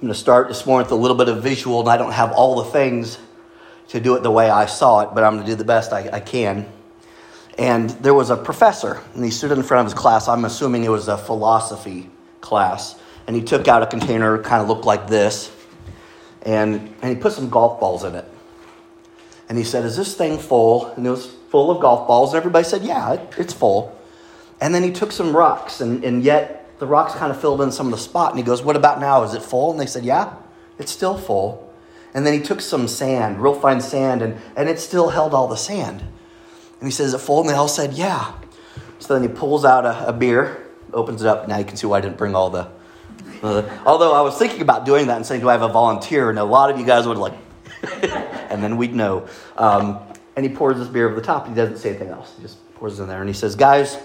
I'm going to start this morning with a little bit of visual, and I don't have all the things to do it the way I saw it, but I'm going to do the best I, I can. And there was a professor, and he stood in front of his class. I'm assuming it was a philosophy class. And he took out a container, kind of looked like this, and, and he put some golf balls in it. And he said, Is this thing full? And it was full of golf balls. And everybody said, Yeah, it, it's full. And then he took some rocks, and, and yet the rocks kind of filled in some of the spot. And he goes, What about now? Is it full? And they said, Yeah, it's still full. And then he took some sand, real fine sand, and, and it still held all the sand. And he says, Is it full? And they all said, Yeah. So then he pulls out a, a beer, opens it up. Now you can see why I didn't bring all the. Uh, although I was thinking about doing that and saying, Do I have a volunteer? And a lot of you guys would like, and then we'd know. Um, and he pours this beer over the top. He doesn't say anything else. He just pours it in there. And he says, Guys,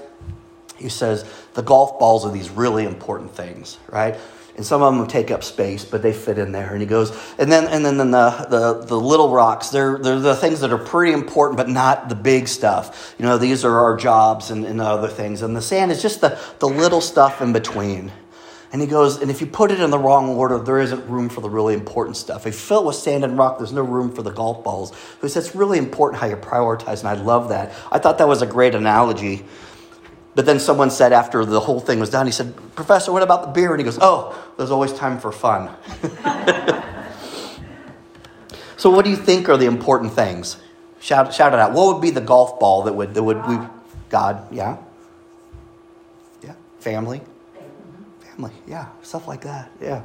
he says, the golf balls are these really important things, right? and some of them take up space, but they fit in there. And he goes, and then and then, then the, the the little rocks, they're they're the things that are pretty important, but not the big stuff. You know, these are our jobs and, and other things. And the sand is just the, the little stuff in between. And he goes, and if you put it in the wrong order, there isn't room for the really important stuff. If you fill it with sand and rock, there's no room for the golf balls. So he says it's really important how you prioritize, and I love that. I thought that was a great analogy but then someone said after the whole thing was done, he said, Professor, what about the beer? And he goes, Oh, there's always time for fun. so, what do you think are the important things? Shout, shout it out. What would be the golf ball that would, that would we, God, yeah? Yeah. Family? Family, yeah. Stuff like that, yeah.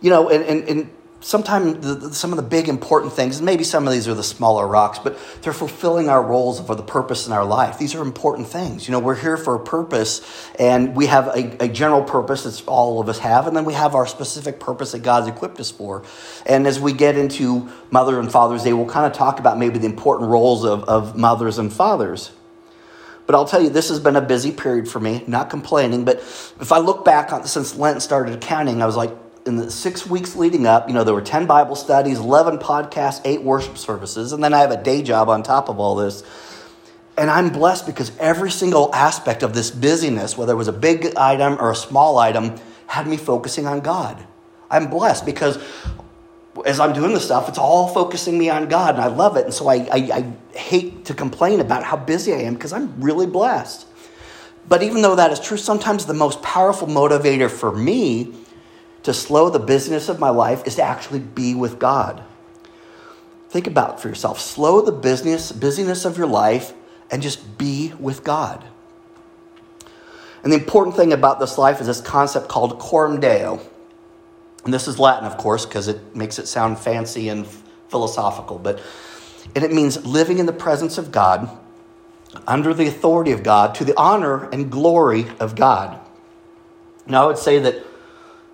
You know, and, and, and sometimes some of the big important things, and maybe some of these are the smaller rocks, but they're fulfilling our roles for the purpose in our life. These are important things. You know, we're here for a purpose, and we have a, a general purpose that all of us have, and then we have our specific purpose that God's equipped us for. And as we get into Mother and Father's Day, we'll kind of talk about maybe the important roles of, of mothers and fathers. But I'll tell you, this has been a busy period for me, not complaining. But if I look back on since Lent started counting, I was like, in the six weeks leading up, you know, there were 10 Bible studies, 11 podcasts, eight worship services, and then I have a day job on top of all this. And I'm blessed because every single aspect of this busyness, whether it was a big item or a small item, had me focusing on God. I'm blessed because as I'm doing this stuff, it's all focusing me on God, and I love it. And so I, I, I hate to complain about how busy I am because I'm really blessed. But even though that is true, sometimes the most powerful motivator for me to slow the business of my life is to actually be with God. Think about it for yourself. Slow the business, busyness of your life and just be with God. And the important thing about this life is this concept called coram deo. And this is Latin, of course, because it makes it sound fancy and philosophical, but and it means living in the presence of God, under the authority of God, to the honor and glory of God. Now, I would say that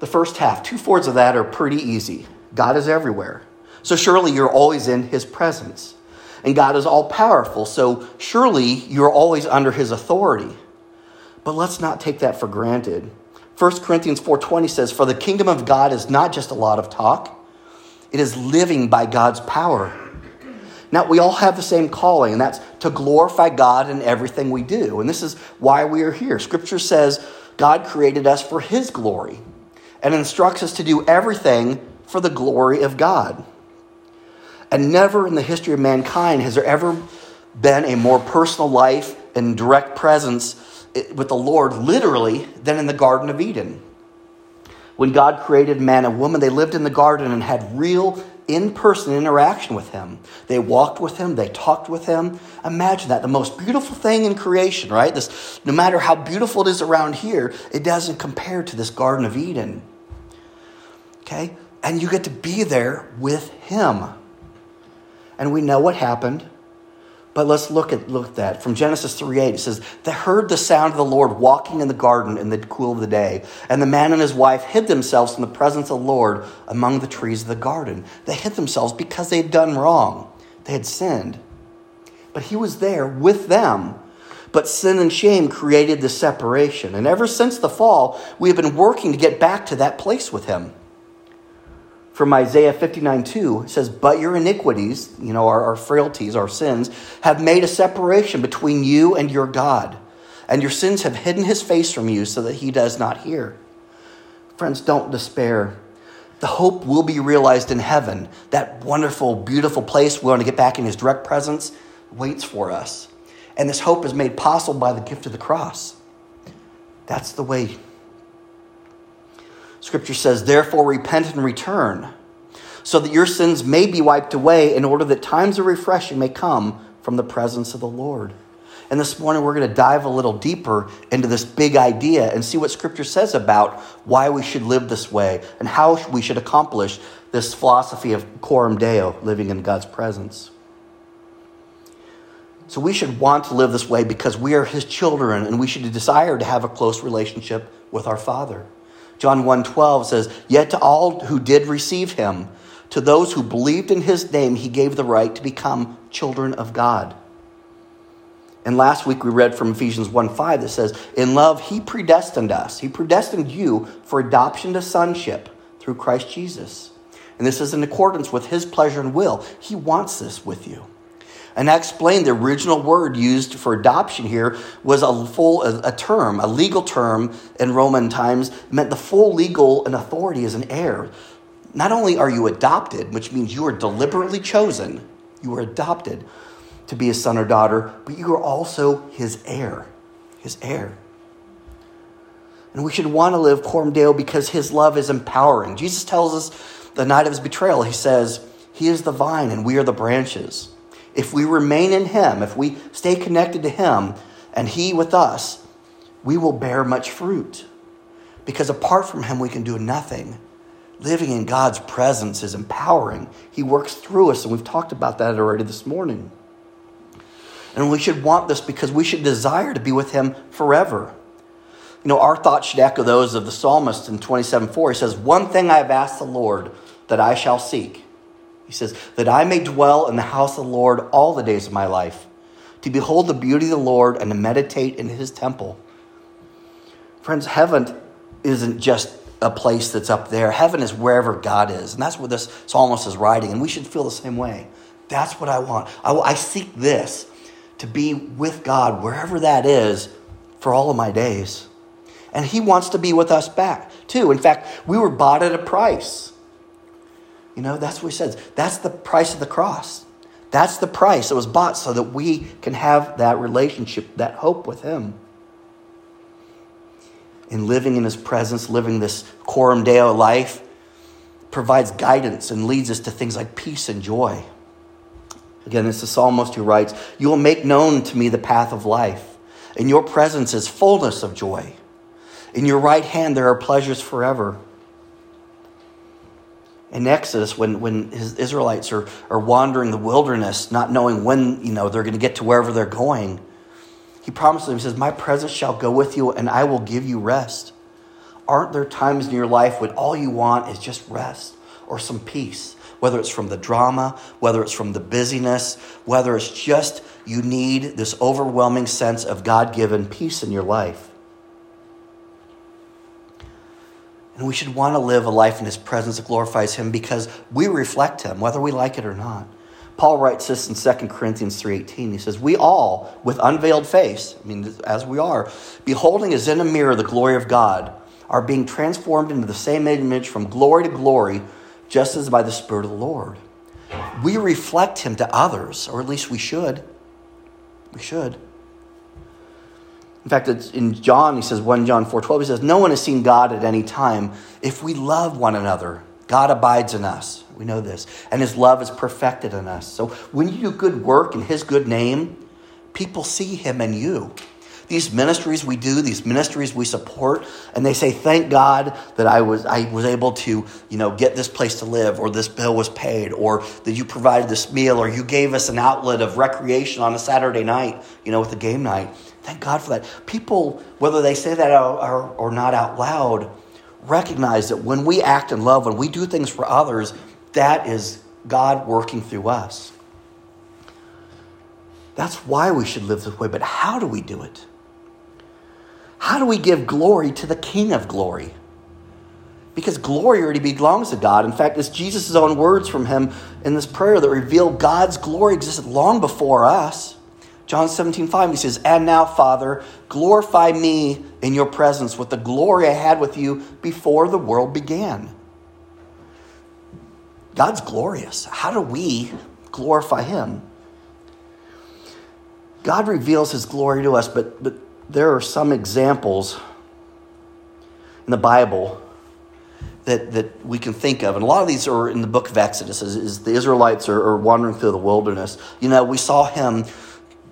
the first half, two fourths of that are pretty easy. God is everywhere. So surely you're always in his presence. And God is all powerful. So surely you're always under his authority. But let's not take that for granted. 1 Corinthians 4:20 says, "For the kingdom of God is not just a lot of talk. It is living by God's power." Now, we all have the same calling, and that's to glorify God in everything we do. And this is why we are here. Scripture says God created us for his glory and instructs us to do everything for the glory of God. And never in the history of mankind has there ever been a more personal life and direct presence eh, with the Lord, literally, than in the Garden of Eden. When God created man and woman, they lived in the garden and had real in person interaction with Him. They walked with Him, they talked with Him. Imagine that the most beautiful thing in creation, right? This, no matter how beautiful it is around here, it doesn't compare to this Garden of Eden. Okay? And you get to be there with him. And we know what happened. But let's look at look at that. From Genesis 3 8, it says, They heard the sound of the Lord walking in the garden in the cool of the day. And the man and his wife hid themselves from the presence of the Lord among the trees of the garden. They hid themselves because they had done wrong. They had sinned. But he was there with them. But sin and shame created the separation. And ever since the fall, we have been working to get back to that place with him from Isaiah 59 2 says, But your iniquities, you know, our, our frailties, our sins, have made a separation between you and your God. And your sins have hidden his face from you so that he does not hear. Friends, don't despair. the hope will be realized in heaven. That wonderful, beautiful place we want to get back in his direct presence waits for us. And this hope is made possible by the gift of the cross. That's the way. Scripture says, Therefore, repent and return, so that your sins may be wiped away, in order that times of refreshing may come from the presence of the Lord. And this morning, we're going to dive a little deeper into this big idea and see what Scripture says about why we should live this way and how we should accomplish this philosophy of coram deo, living in God's presence. So we should want to live this way because we are his children and we should desire to have a close relationship with our Father. John 1:12 says, "Yet to all who did receive him, to those who believed in his name, he gave the right to become children of God." And last week we read from Ephesians 1 5 that says, In love, he predestined us. He predestined you for adoption to sonship through Christ Jesus. And this is in accordance with his pleasure and will. He wants this with you. And I explained the original word used for adoption here was a full a term, a legal term in Roman times, meant the full legal and authority as an heir. Not only are you adopted, which means you are deliberately chosen, you are adopted, to be a son or daughter, but you are also his heir. His heir. And we should want to live coram deo because his love is empowering. Jesus tells us the night of his betrayal, he says, He is the vine and we are the branches. If we remain in him, if we stay connected to him and he with us, we will bear much fruit. Because apart from him, we can do nothing. Living in God's presence is empowering. He works through us, and we've talked about that already this morning. And we should want this because we should desire to be with him forever. You know, our thoughts should echo those of the psalmist in 27 4. He says, One thing I have asked the Lord that I shall seek. He says, That I may dwell in the house of the Lord all the days of my life, to behold the beauty of the Lord and to meditate in his temple. Friends, heaven isn't just a place that's up there. Heaven is wherever God is. And that's what this psalmist is writing. And we should feel the same way. That's what I want. I, I seek this to be with God, wherever that is, for all of my days. And He wants to be with us back, too. In fact, we were bought at a price. You know, that's what He says. That's the price of the cross. That's the price that was bought so that we can have that relationship, that hope with Him. And living in His presence, living this coram deo life, provides guidance and leads us to things like peace and joy. Again, it's the psalmist who writes, You will make known to me the path of life. In your presence is fullness of joy. In your right hand there are pleasures forever. In Exodus, when, when his Israelites are, are wandering the wilderness, not knowing when you know they're going to get to wherever they're going, he promises them, he says, My presence shall go with you and I will give you rest. Aren't there times in your life when all you want is just rest or some peace? whether it's from the drama, whether it's from the busyness, whether it's just you need this overwhelming sense of God given peace in your life. And we should want to live a life in His presence that glorifies Him because we reflect Him, whether we like it or not. Paul writes this in 2 Corinthians 3:18. He says, "We all, with unveiled face, I mean as we are, beholding as in a mirror the glory of God, are being transformed into the same image from glory to glory, just as by the Spirit of the Lord. We reflect Him to others, or at least we should. We should. In fact, it's in John, he says, 1 John 4 12, he says, No one has seen God at any time. If we love one another, God abides in us. We know this. And his love is perfected in us. So when you do good work in his good name, people see him in you these ministries we do, these ministries we support, and they say, "Thank God that I was I was able to, you know, get this place to live, or this bill was paid, or that you provided this meal, or you gave us an outlet of recreation on a Saturday night, you know, with a game night." Thank God for that. People, whether they say that or, or not out loud, recognize that when we act in love, when we do things for others, that is God working through us. That's why we should live this way. But how do we do it? How do we give glory to the King of glory? Because glory already belongs to God. In fact, it's Jesus' own words from him in this prayer that reveal God's glory existed long before us. John 17, 5, he says, And now, Father, glorify me in your presence with the glory I had with you before the world began. God's glorious. How do we glorify Him? God reveals His glory to us, but, but there are some examples in the Bible that, that we can think of. And a lot of these are in the book of Exodus, is, as the Israelites are, are, wandering through the wilderness. You know, we saw him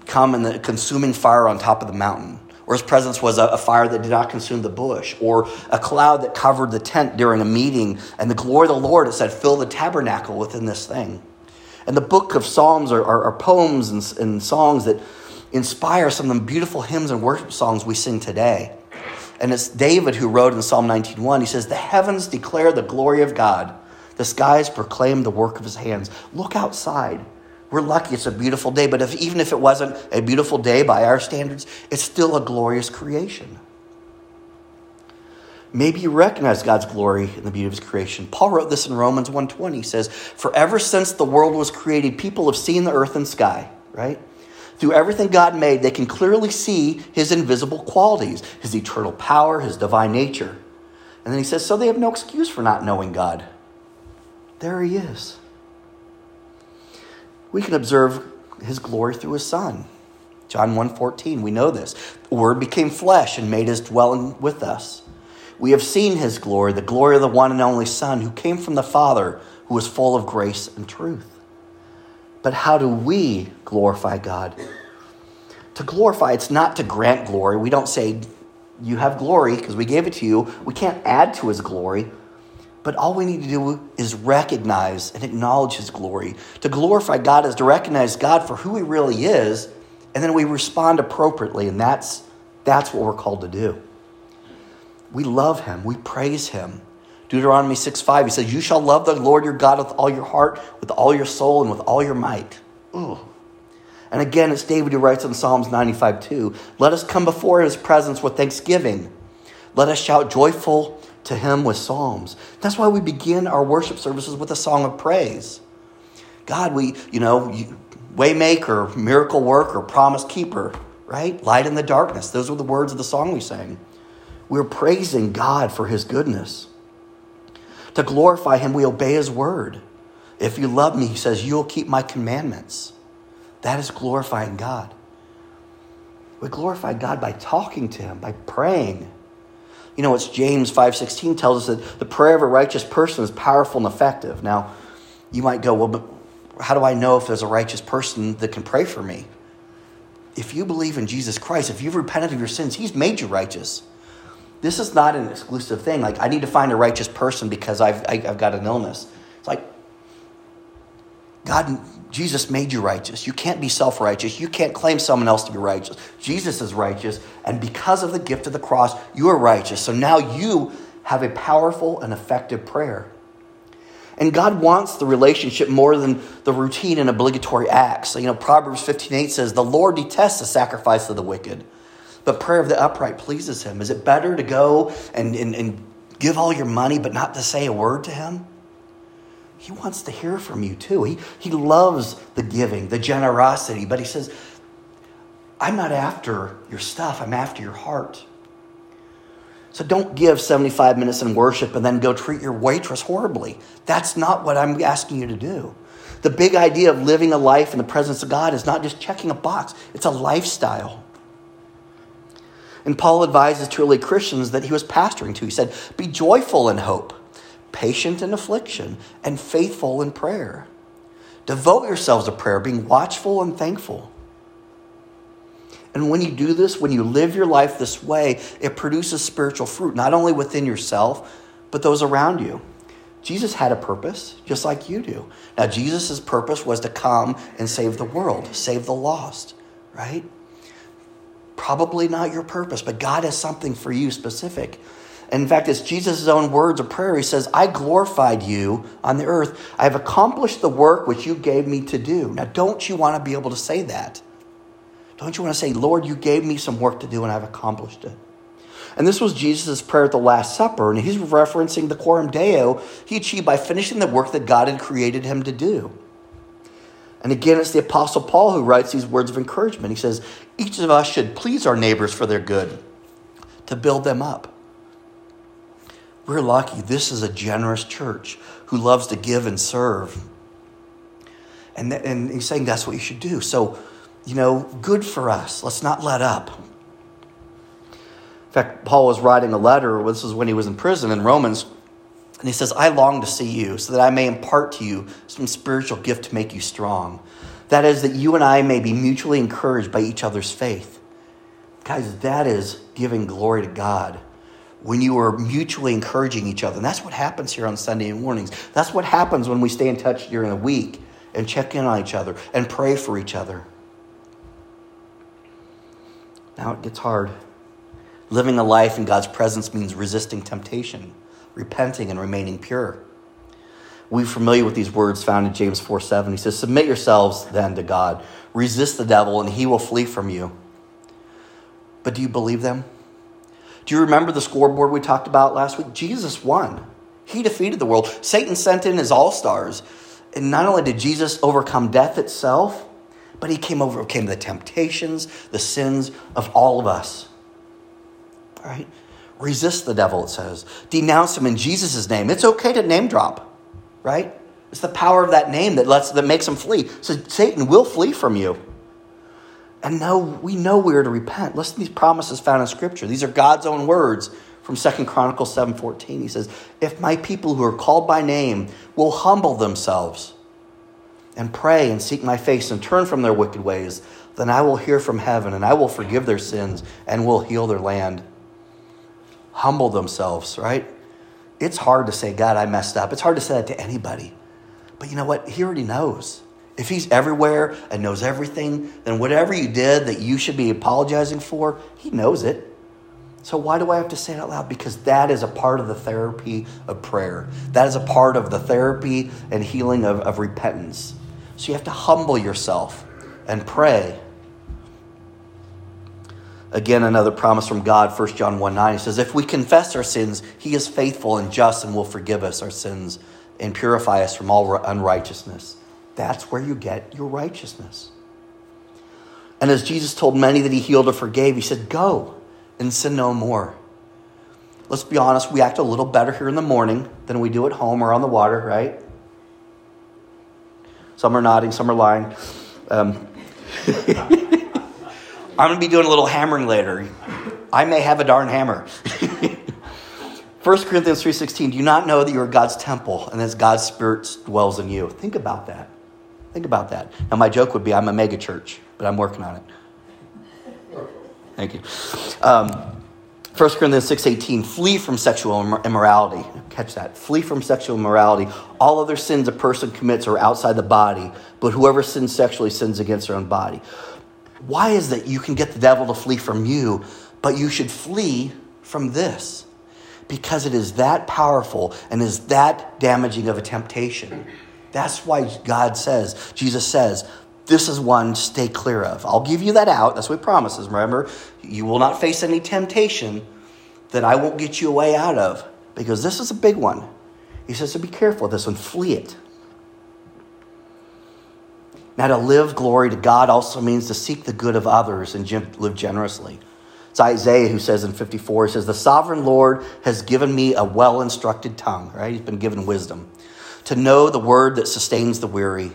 come in the consuming fire on top of the mountain, or his presence was a, a fire that did not consume the bush, or a cloud that covered the tent during a meeting, and the glory of the Lord, it said, fill the tabernacle within this thing. And the book of Psalms are, are, are poems and, and songs that inspire some of the beautiful hymns and worship songs we sing today. And it's David who wrote in Psalm 19:1. He says, "The heavens declare the glory of God. The skies proclaim the work of his hands." Look outside. We're lucky it's a beautiful day, but if, even if it wasn't a beautiful day by our standards, it's still a glorious creation. Maybe you recognize God's glory in the beauty of his creation. Paul wrote this in Romans 1:20. He says, "For ever since the world was created, people have seen the earth and sky, right? Through everything God made, they can clearly see his invisible qualities, his eternal power, his divine nature. And then he says, So they have no excuse for not knowing God. There he is. We can observe his glory through his son. John 1:14, we know this. The word became flesh and made his dwelling with us. We have seen his glory, the glory of the one and only Son who came from the Father, who was full of grace and truth. But how do we glorify God? To glorify, it's not to grant glory. We don't say, You have glory because we gave it to you. We can't add to his glory. But all we need to do is recognize and acknowledge his glory. To glorify God is to recognize God for who he really is, and then we respond appropriately, and that's, that's what we're called to do. We love him, we praise him. Deuteronomy 6 5, he says, You shall love the Lord your God with all your heart, with all your soul, and with all your might. Ooh. And again, it's David who writes in Psalms 95 2, Let us come before his presence with thanksgiving. Let us shout joyful to him with psalms. That's why we begin our worship services with a song of praise. God, we, you know, waymaker, miracle worker, promise keeper, right? Light in the darkness. Those were the words of the song we sang. We're praising God for his goodness. To glorify him, we obey his word. If you love me, he says, you'll keep my commandments. That is glorifying God. We glorify God by talking to him, by praying. You know, it's James 5:16 tells us that the prayer of a righteous person is powerful and effective. Now, you might go, well, but how do I know if there's a righteous person that can pray for me? If you believe in Jesus Christ, if you've repented of your sins, he's made you righteous. This is not an exclusive thing. Like, I need to find a righteous person because I've, I, have i have got an illness. It's like, God, Jesus made you righteous. You can't be self righteous. You can't claim someone else to be righteous. Jesus is righteous. And because of the gift of the cross, you are righteous. So now you have a powerful and effective prayer. And God wants the relationship more than the routine and obligatory acts. So, you know, Proverbs 15:8 says, "The Lord detests the sacrifice of the wicked, but prayer of the upright pleases him. Is it better to go and, and, and give all your money but not to say a word to him? He wants to hear from you too. He, he loves the giving, the generosity, but he says, I'm not after your stuff, I'm after your heart. So don't give 75 minutes in worship and then go treat your waitress horribly. That's not what I'm asking you to do. The big idea of living a life in the presence of God is not just checking a box, it's a lifestyle. And Paul advises to early Christians that he was pastoring to. He said, Be joyful in hope, patient in affliction, and faithful in prayer. Devote yourselves to prayer, being watchful and thankful. And when you do this, when you live your life this way, it produces spiritual fruit, not only within yourself, but those around you. Jesus had a purpose, just like you do. Now, Jesus' purpose was to come and save the world, save the lost, right? Probably not your purpose, but God has something for you specific. In fact, it's Jesus' own words of prayer. He says, I glorified you on the earth. I have accomplished the work which you gave me to do. Now, don't you want to be able to say that? Don't you want to say, Lord, you gave me some work to do and I've accomplished it? And this was Jesus' prayer at the Last Supper, and he's referencing the Coram Deo he achieved by finishing the work that God had created him to do. And again, it's the Apostle Paul who writes these words of encouragement. He says, Each of us should please our neighbors for their good, to build them up. We're lucky. This is a generous church who loves to give and serve. And, and he's saying that's what you should do. So, you know, good for us. Let's not let up. In fact, Paul was writing a letter, this was when he was in prison in Romans, and he says, I long to see you so that I may impart to you some spiritual gift to make you strong. That is, that you and I may be mutually encouraged by each other's faith. Guys, that is giving glory to God when you are mutually encouraging each other. And that's what happens here on Sunday mornings. That's what happens when we stay in touch during the week and check in on each other and pray for each other. Now it gets hard. Living a life in God's presence means resisting temptation, repenting, and remaining pure. We're familiar with these words found in James 4 7. He says, Submit yourselves then to God. Resist the devil, and he will flee from you. But do you believe them? Do you remember the scoreboard we talked about last week? Jesus won. He defeated the world. Satan sent in his all stars. And not only did Jesus overcome death itself, but he came overcame the temptations, the sins of all of us. All right? Resist the devil, it says. Denounce him in Jesus' name. It's okay to name drop, right? It's the power of that name that lets that makes him flee. So Satan will flee from you. And know, we know we are to repent. Listen to these promises found in Scripture. These are God's own words from Second Chronicles 7.14. He says, If my people who are called by name will humble themselves and pray and seek my face and turn from their wicked ways, then I will hear from heaven and I will forgive their sins and will heal their land. Humble themselves, right? It's hard to say, God, I messed up. It's hard to say that to anybody. But you know what? He already knows. If he's everywhere and knows everything, then whatever you did that you should be apologizing for, he knows it. So why do I have to say it out loud? Because that is a part of the therapy of prayer. That is a part of the therapy and healing of, of repentance. So you have to humble yourself and pray. Again, another promise from God, 1 John 1 9. He says, If we confess our sins, he is faithful and just and will forgive us our sins and purify us from all unrighteousness. That's where you get your righteousness. And as Jesus told many that he healed or forgave, he said, Go and sin no more. Let's be honest, we act a little better here in the morning than we do at home or on the water, right? Some are nodding, some are lying. Um, I'm going to be doing a little hammering later. I may have a darn hammer. 1 Corinthians 3.16, do you not know that you are God's temple and that God's Spirit dwells in you? Think about that. Think about that. Now, my joke would be I'm a mega church, but I'm working on it. Thank you. Um, 1 Corinthians 6.18, flee from sexual immorality. Catch that. Flee from sexual immorality. All other sins a person commits are outside the body, but whoever sins sexually sins against their own body. Why is that you can get the devil to flee from you, but you should flee from this? Because it is that powerful and is that damaging of a temptation. That's why God says, Jesus says, this is one stay clear of. I'll give you that out. That's what he promises. Remember, you will not face any temptation that I won't get you a way out of because this is a big one. He says to be careful of this one, flee it. Now, to live glory to God also means to seek the good of others and live generously. It's Isaiah who says in 54, he says, The sovereign Lord has given me a well instructed tongue, right? He's been given wisdom to know the word that sustains the weary.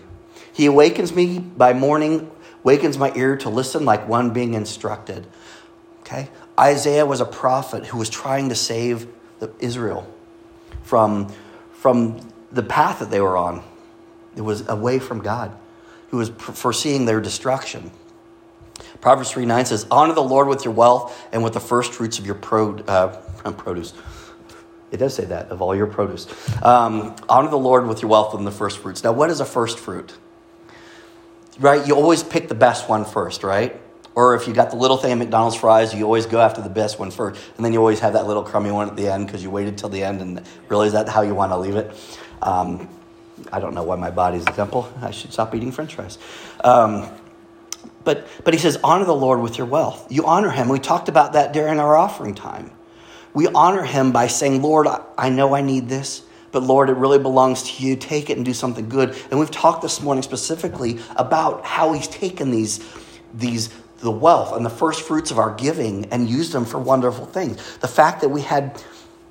He awakens me by morning, wakens my ear to listen like one being instructed. Okay? Isaiah was a prophet who was trying to save Israel from, from the path that they were on. It was away from God, who was foreseeing their destruction. Proverbs 3 9 says, Honor the Lord with your wealth and with the first fruits of your uh, produce. It does say that, of all your produce. Um, honor the Lord with your wealth and the first fruits. Now, what is a first fruit? Right? You always pick the best one first, right? Or if you got the little thing at McDonald's fries, you always go after the best one first. And then you always have that little crummy one at the end because you waited till the end and really is that how you want to leave it? Um, I don't know why my body's a temple. I should stop eating french fries. Um, but, but he says, honor the Lord with your wealth. You honor him. We talked about that during our offering time. We honor him by saying, Lord, I know I need this, but Lord, it really belongs to you. Take it and do something good. And we've talked this morning specifically about how he's taken these, these the wealth and the first fruits of our giving and used them for wonderful things. The fact that we had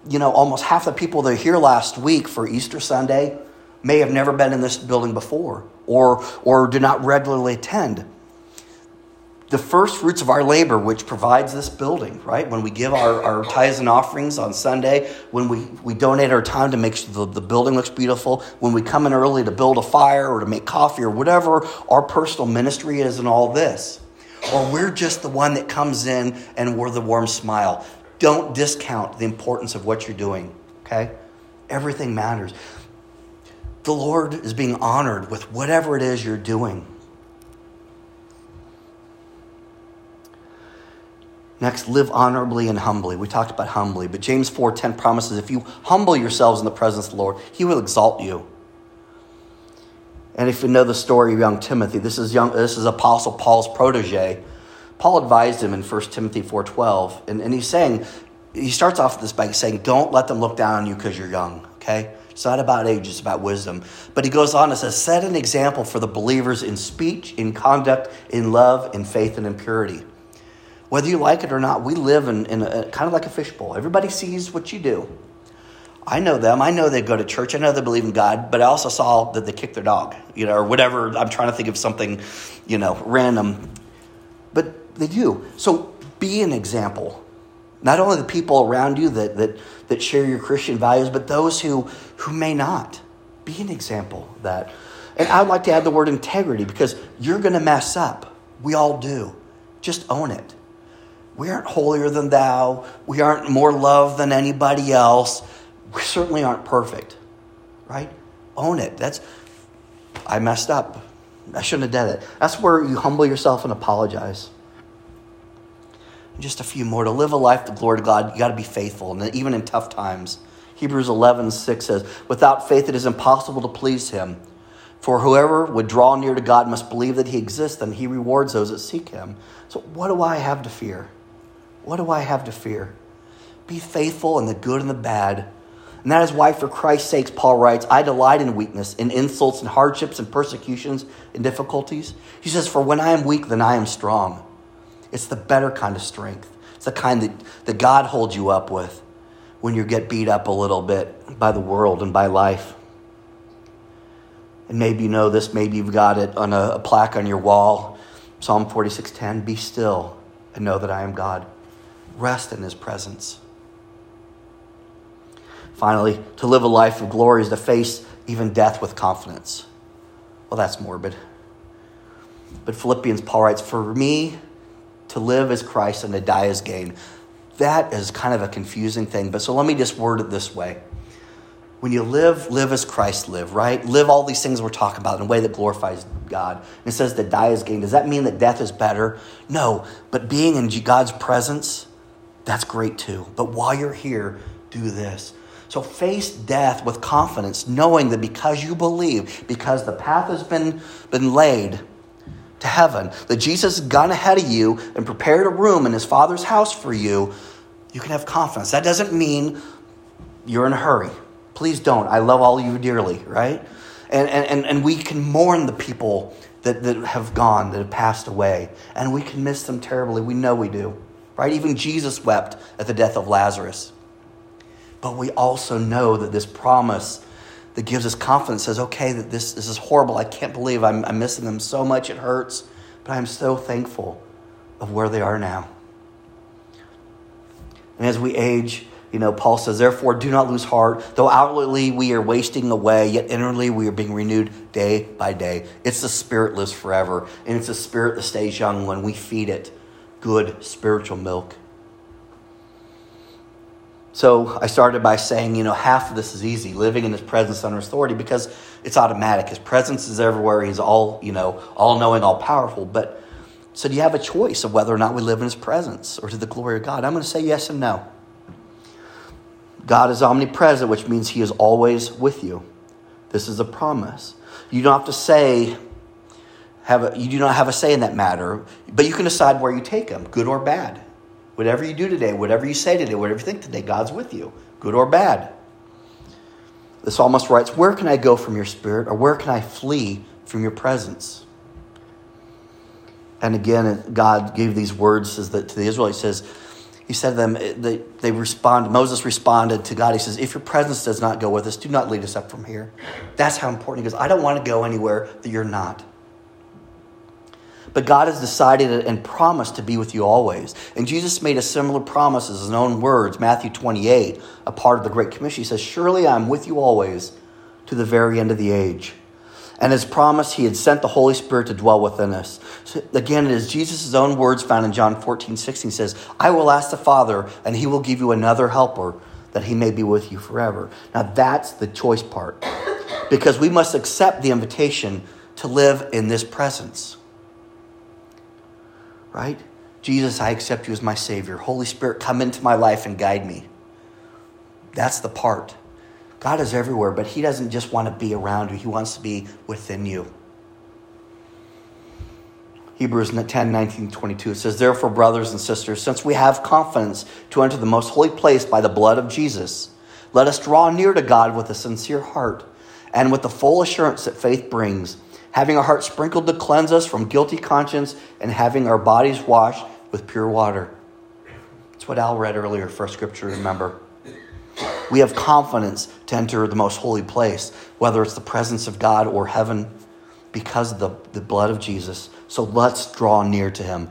you know, almost half the people that are here last week for Easter Sunday may have never been in this building before or, or do not regularly attend. The first fruits of our labor, which provides this building, right? When we give our, our tithes and offerings on Sunday, when we, we donate our time to make sure the, the building looks beautiful, when we come in early to build a fire or to make coffee or whatever our personal ministry is in all this. Or we're just the one that comes in and we're the warm smile. Don't discount the importance of what you're doing, okay? Everything matters. The Lord is being honored with whatever it is you're doing. Next, live honorably and humbly. We talked about humbly, but James 4:10 promises if you humble yourselves in the presence of the Lord, he will exalt you. And if you know the story of young Timothy, this is young this is apostle Paul's protege. Paul advised him in 1 Timothy 4:12, and, and he's saying he starts off this by saying, Don't let them look down on you because you're young, okay? It's not about age, it's about wisdom. But he goes on and says, Set an example for the believers in speech, in conduct, in love, in faith, and in purity. Whether you like it or not, we live in, in a, kind of like a fishbowl. Everybody sees what you do. I know them. I know they go to church. I know they believe in God, but I also saw that they kick their dog, you know, or whatever. I'm trying to think of something, you know, random. But they do. So be an example not only the people around you that, that, that share your Christian values, but those who, who may not. Be an example that. And I'd like to add the word integrity because you're going to mess up. We all do. Just own it. We aren't holier than thou. We aren't more loved than anybody else. We certainly aren't perfect, right? Own it. That's, I messed up. I shouldn't have done it. That's where you humble yourself and apologize just a few more. To live a life to glory to God, you got to be faithful, and even in tough times. Hebrews 11, 6 says, Without faith it is impossible to please him. For whoever would draw near to God must believe that he exists, and he rewards those that seek him. So, what do I have to fear? What do I have to fear? Be faithful in the good and the bad. And that is why, for Christ's sakes, Paul writes, I delight in weakness, in insults, and hardships, and persecutions, and difficulties. He says, For when I am weak, then I am strong. It's the better kind of strength. It's the kind that, that God holds you up with when you get beat up a little bit by the world and by life. And maybe you know this, maybe you've got it on a, a plaque on your wall. Psalm 46:10, be still and know that I am God. Rest in his presence. Finally, to live a life of glory is to face even death with confidence. Well, that's morbid. But Philippians, Paul writes, For me, to live as Christ and to die as gain. That is kind of a confusing thing, but so let me just word it this way. When you live, live as Christ lived, right? Live all these things we're talking about in a way that glorifies God. And it says that die is gain. Does that mean that death is better? No, but being in God's presence, that's great too. But while you're here, do this. So face death with confidence, knowing that because you believe, because the path has been, been laid, to heaven, that Jesus has gone ahead of you and prepared a room in his Father's house for you, you can have confidence. That doesn't mean you're in a hurry. Please don't. I love all of you dearly, right? And, and, and we can mourn the people that, that have gone, that have passed away, and we can miss them terribly. We know we do, right? Even Jesus wept at the death of Lazarus. But we also know that this promise that gives us confidence says, okay, that this, this is horrible. I can't believe I'm, I'm missing them so much. It hurts. But I'm so thankful of where they are now. And as we age, you know, Paul says, therefore, do not lose heart. Though outwardly we are wasting away, yet inwardly we are being renewed day by day. It's the spirit lives forever, and it's the spirit that stays young when we feed it good spiritual milk. So I started by saying, you know, half of this is easy, living in his presence under authority, because it's automatic. His presence is everywhere. He's all, you know, all knowing, all powerful. But so do you have a choice of whether or not we live in his presence or to the glory of God? I'm going to say yes and no. God is omnipresent, which means he is always with you. This is a promise. You don't have to say, have a, you do not have a say in that matter, but you can decide where you take them, good or bad. Whatever you do today, whatever you say today, whatever you think today, God's with you, good or bad. The psalmist writes, Where can I go from your spirit, or where can I flee from your presence? And again, God gave these words to the Israelites, says, he said to them, eh, they, they respond, Moses responded to God. He says, If your presence does not go with us, do not lead us up from here. That's how important he goes. I don't want to go anywhere that you're not. But God has decided and promised to be with you always. And Jesus made a similar promise in his own words, Matthew 28, a part of the Great Commission. He says, Surely I'm with you always to the very end of the age. And his promise, he had sent the Holy Spirit to dwell within us. So again, it is Jesus' own words found in John 14, 16 he says, I will ask the Father, and he will give you another helper that he may be with you forever. Now that's the choice part. Because we must accept the invitation to live in this presence. Right? Jesus, I accept you as my Savior. Holy Spirit, come into my life and guide me. That's the part. God is everywhere, but He doesn't just want to be around you, He wants to be within you. Hebrews 10 19 22. It says, Therefore, brothers and sisters, since we have confidence to enter the most holy place by the blood of Jesus, let us draw near to God with a sincere heart and with the full assurance that faith brings, having our hearts sprinkled to cleanse us from guilty conscience and having our bodies washed with pure water. That's what Al read earlier for scripture, remember. We have confidence to enter the most holy place, whether it's the presence of God or heaven, because of the, the blood of Jesus. So let's draw near to him.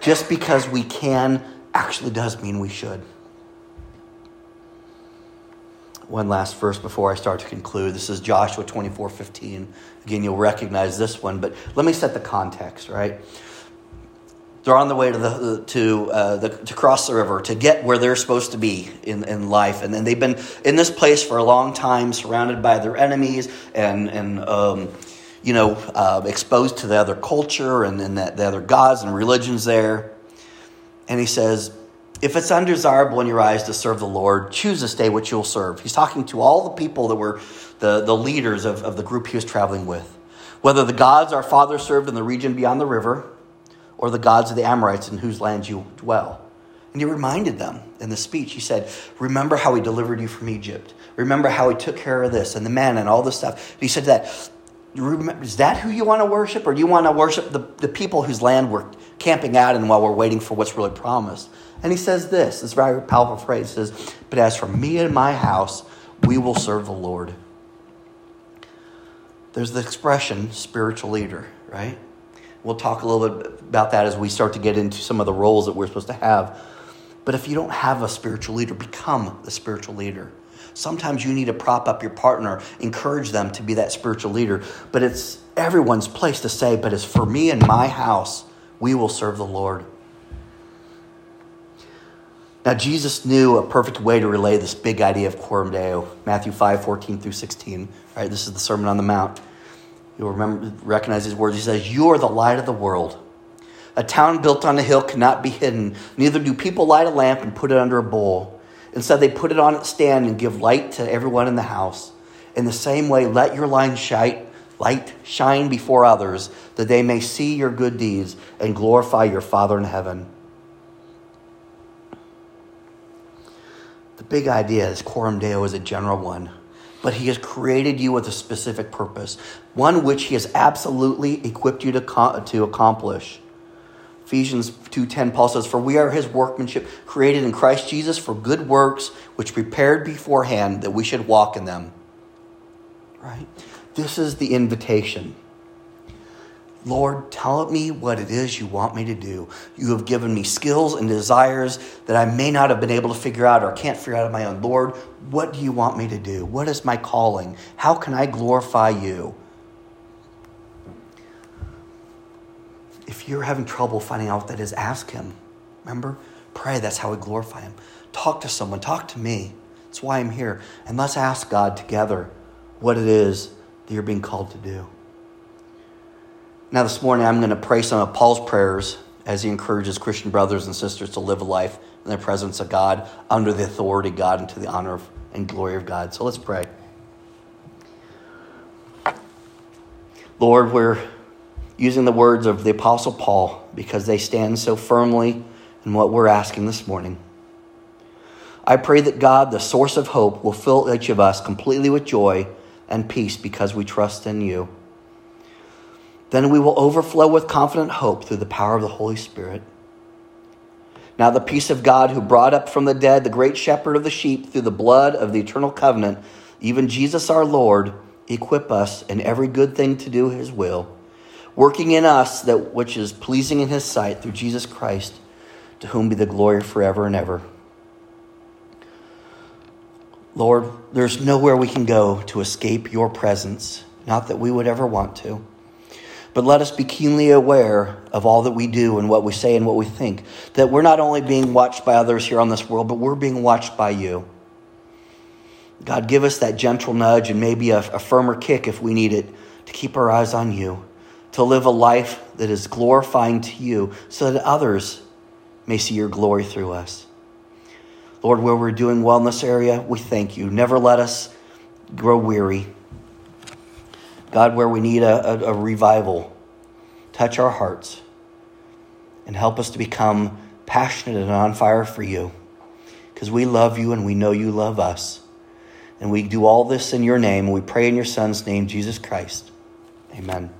Just because we can actually does mean we should. One last verse before I start to conclude. This is Joshua 24 15. Again, you'll recognize this one, but let me set the context, right? They're on the way to the to uh, the, to cross the river to get where they're supposed to be in, in life, and then they've been in this place for a long time, surrounded by their enemies, and and um, you know uh, exposed to the other culture and, and the, the other gods and religions there. And he says, if it's undesirable in your eyes to serve the Lord, choose this day which you'll serve. He's talking to all the people that were the, the leaders of, of the group he was traveling with. Whether the gods our father served in the region beyond the river, or the gods of the Amorites in whose land you dwell. And he reminded them in the speech. He said, Remember how he delivered you from Egypt. Remember how he took care of this and the men and all this stuff. He said that. Is that who you want to worship? Or do you want to worship the, the people whose land we're camping out in while we're waiting for what's really promised? And he says this, this very powerful phrase. Says, But as for me and my house, we will serve the Lord. There's the expression spiritual leader, right? We'll talk a little bit about that as we start to get into some of the roles that we're supposed to have. But if you don't have a spiritual leader, become the spiritual leader. Sometimes you need to prop up your partner, encourage them to be that spiritual leader. But it's everyone's place to say, but as for me and my house, we will serve the Lord. Now, Jesus knew a perfect way to relay this big idea of Coram Deo, Matthew 5, 14 through 16. Right, this is the Sermon on the Mount. You'll remember, recognize these words. He says, You are the light of the world. A town built on a hill cannot be hidden. Neither do people light a lamp and put it under a bowl. Instead, they put it on its stand and give light to everyone in the house. In the same way, let your light shine, light shine before others, that they may see your good deeds and glorify your Father in heaven. The big idea is Coram Deo is a general one but he has created you with a specific purpose, one which he has absolutely equipped you to, to accomplish. Ephesians 2:10 Paul says for we are his workmanship created in Christ Jesus for good works which prepared beforehand that we should walk in them. Right? This is the invitation. Lord, tell me what it is you want me to do. You have given me skills and desires that I may not have been able to figure out or can't figure out on my own. Lord, what do you want me to do? What is my calling? How can I glorify you? If you're having trouble finding out what that is, ask Him. Remember? Pray. That's how we glorify Him. Talk to someone. Talk to me. That's why I'm here. And let's ask God together what it is that you're being called to do. Now, this morning, I'm going to pray some of Paul's prayers as he encourages Christian brothers and sisters to live a life in the presence of God, under the authority of God, and to the honor of, and glory of God. So let's pray. Lord, we're using the words of the Apostle Paul because they stand so firmly in what we're asking this morning. I pray that God, the source of hope, will fill each of us completely with joy and peace because we trust in you. Then we will overflow with confident hope through the power of the Holy Spirit. Now the peace of God, who brought up from the dead the great shepherd of the sheep through the blood of the eternal covenant, even Jesus our Lord, equip us in every good thing to do his will, working in us that which is pleasing in his sight through Jesus Christ, to whom be the glory forever and ever. Lord, there's nowhere we can go to escape your presence, not that we would ever want to. But let us be keenly aware of all that we do and what we say and what we think. That we're not only being watched by others here on this world, but we're being watched by you. God, give us that gentle nudge and maybe a, a firmer kick if we need it to keep our eyes on you, to live a life that is glorifying to you so that others may see your glory through us. Lord, where we're doing well in this area, we thank you. Never let us grow weary. God, where we need a, a, a revival, touch our hearts and help us to become passionate and on fire for you because we love you and we know you love us. And we do all this in your name. We pray in your Son's name, Jesus Christ. Amen.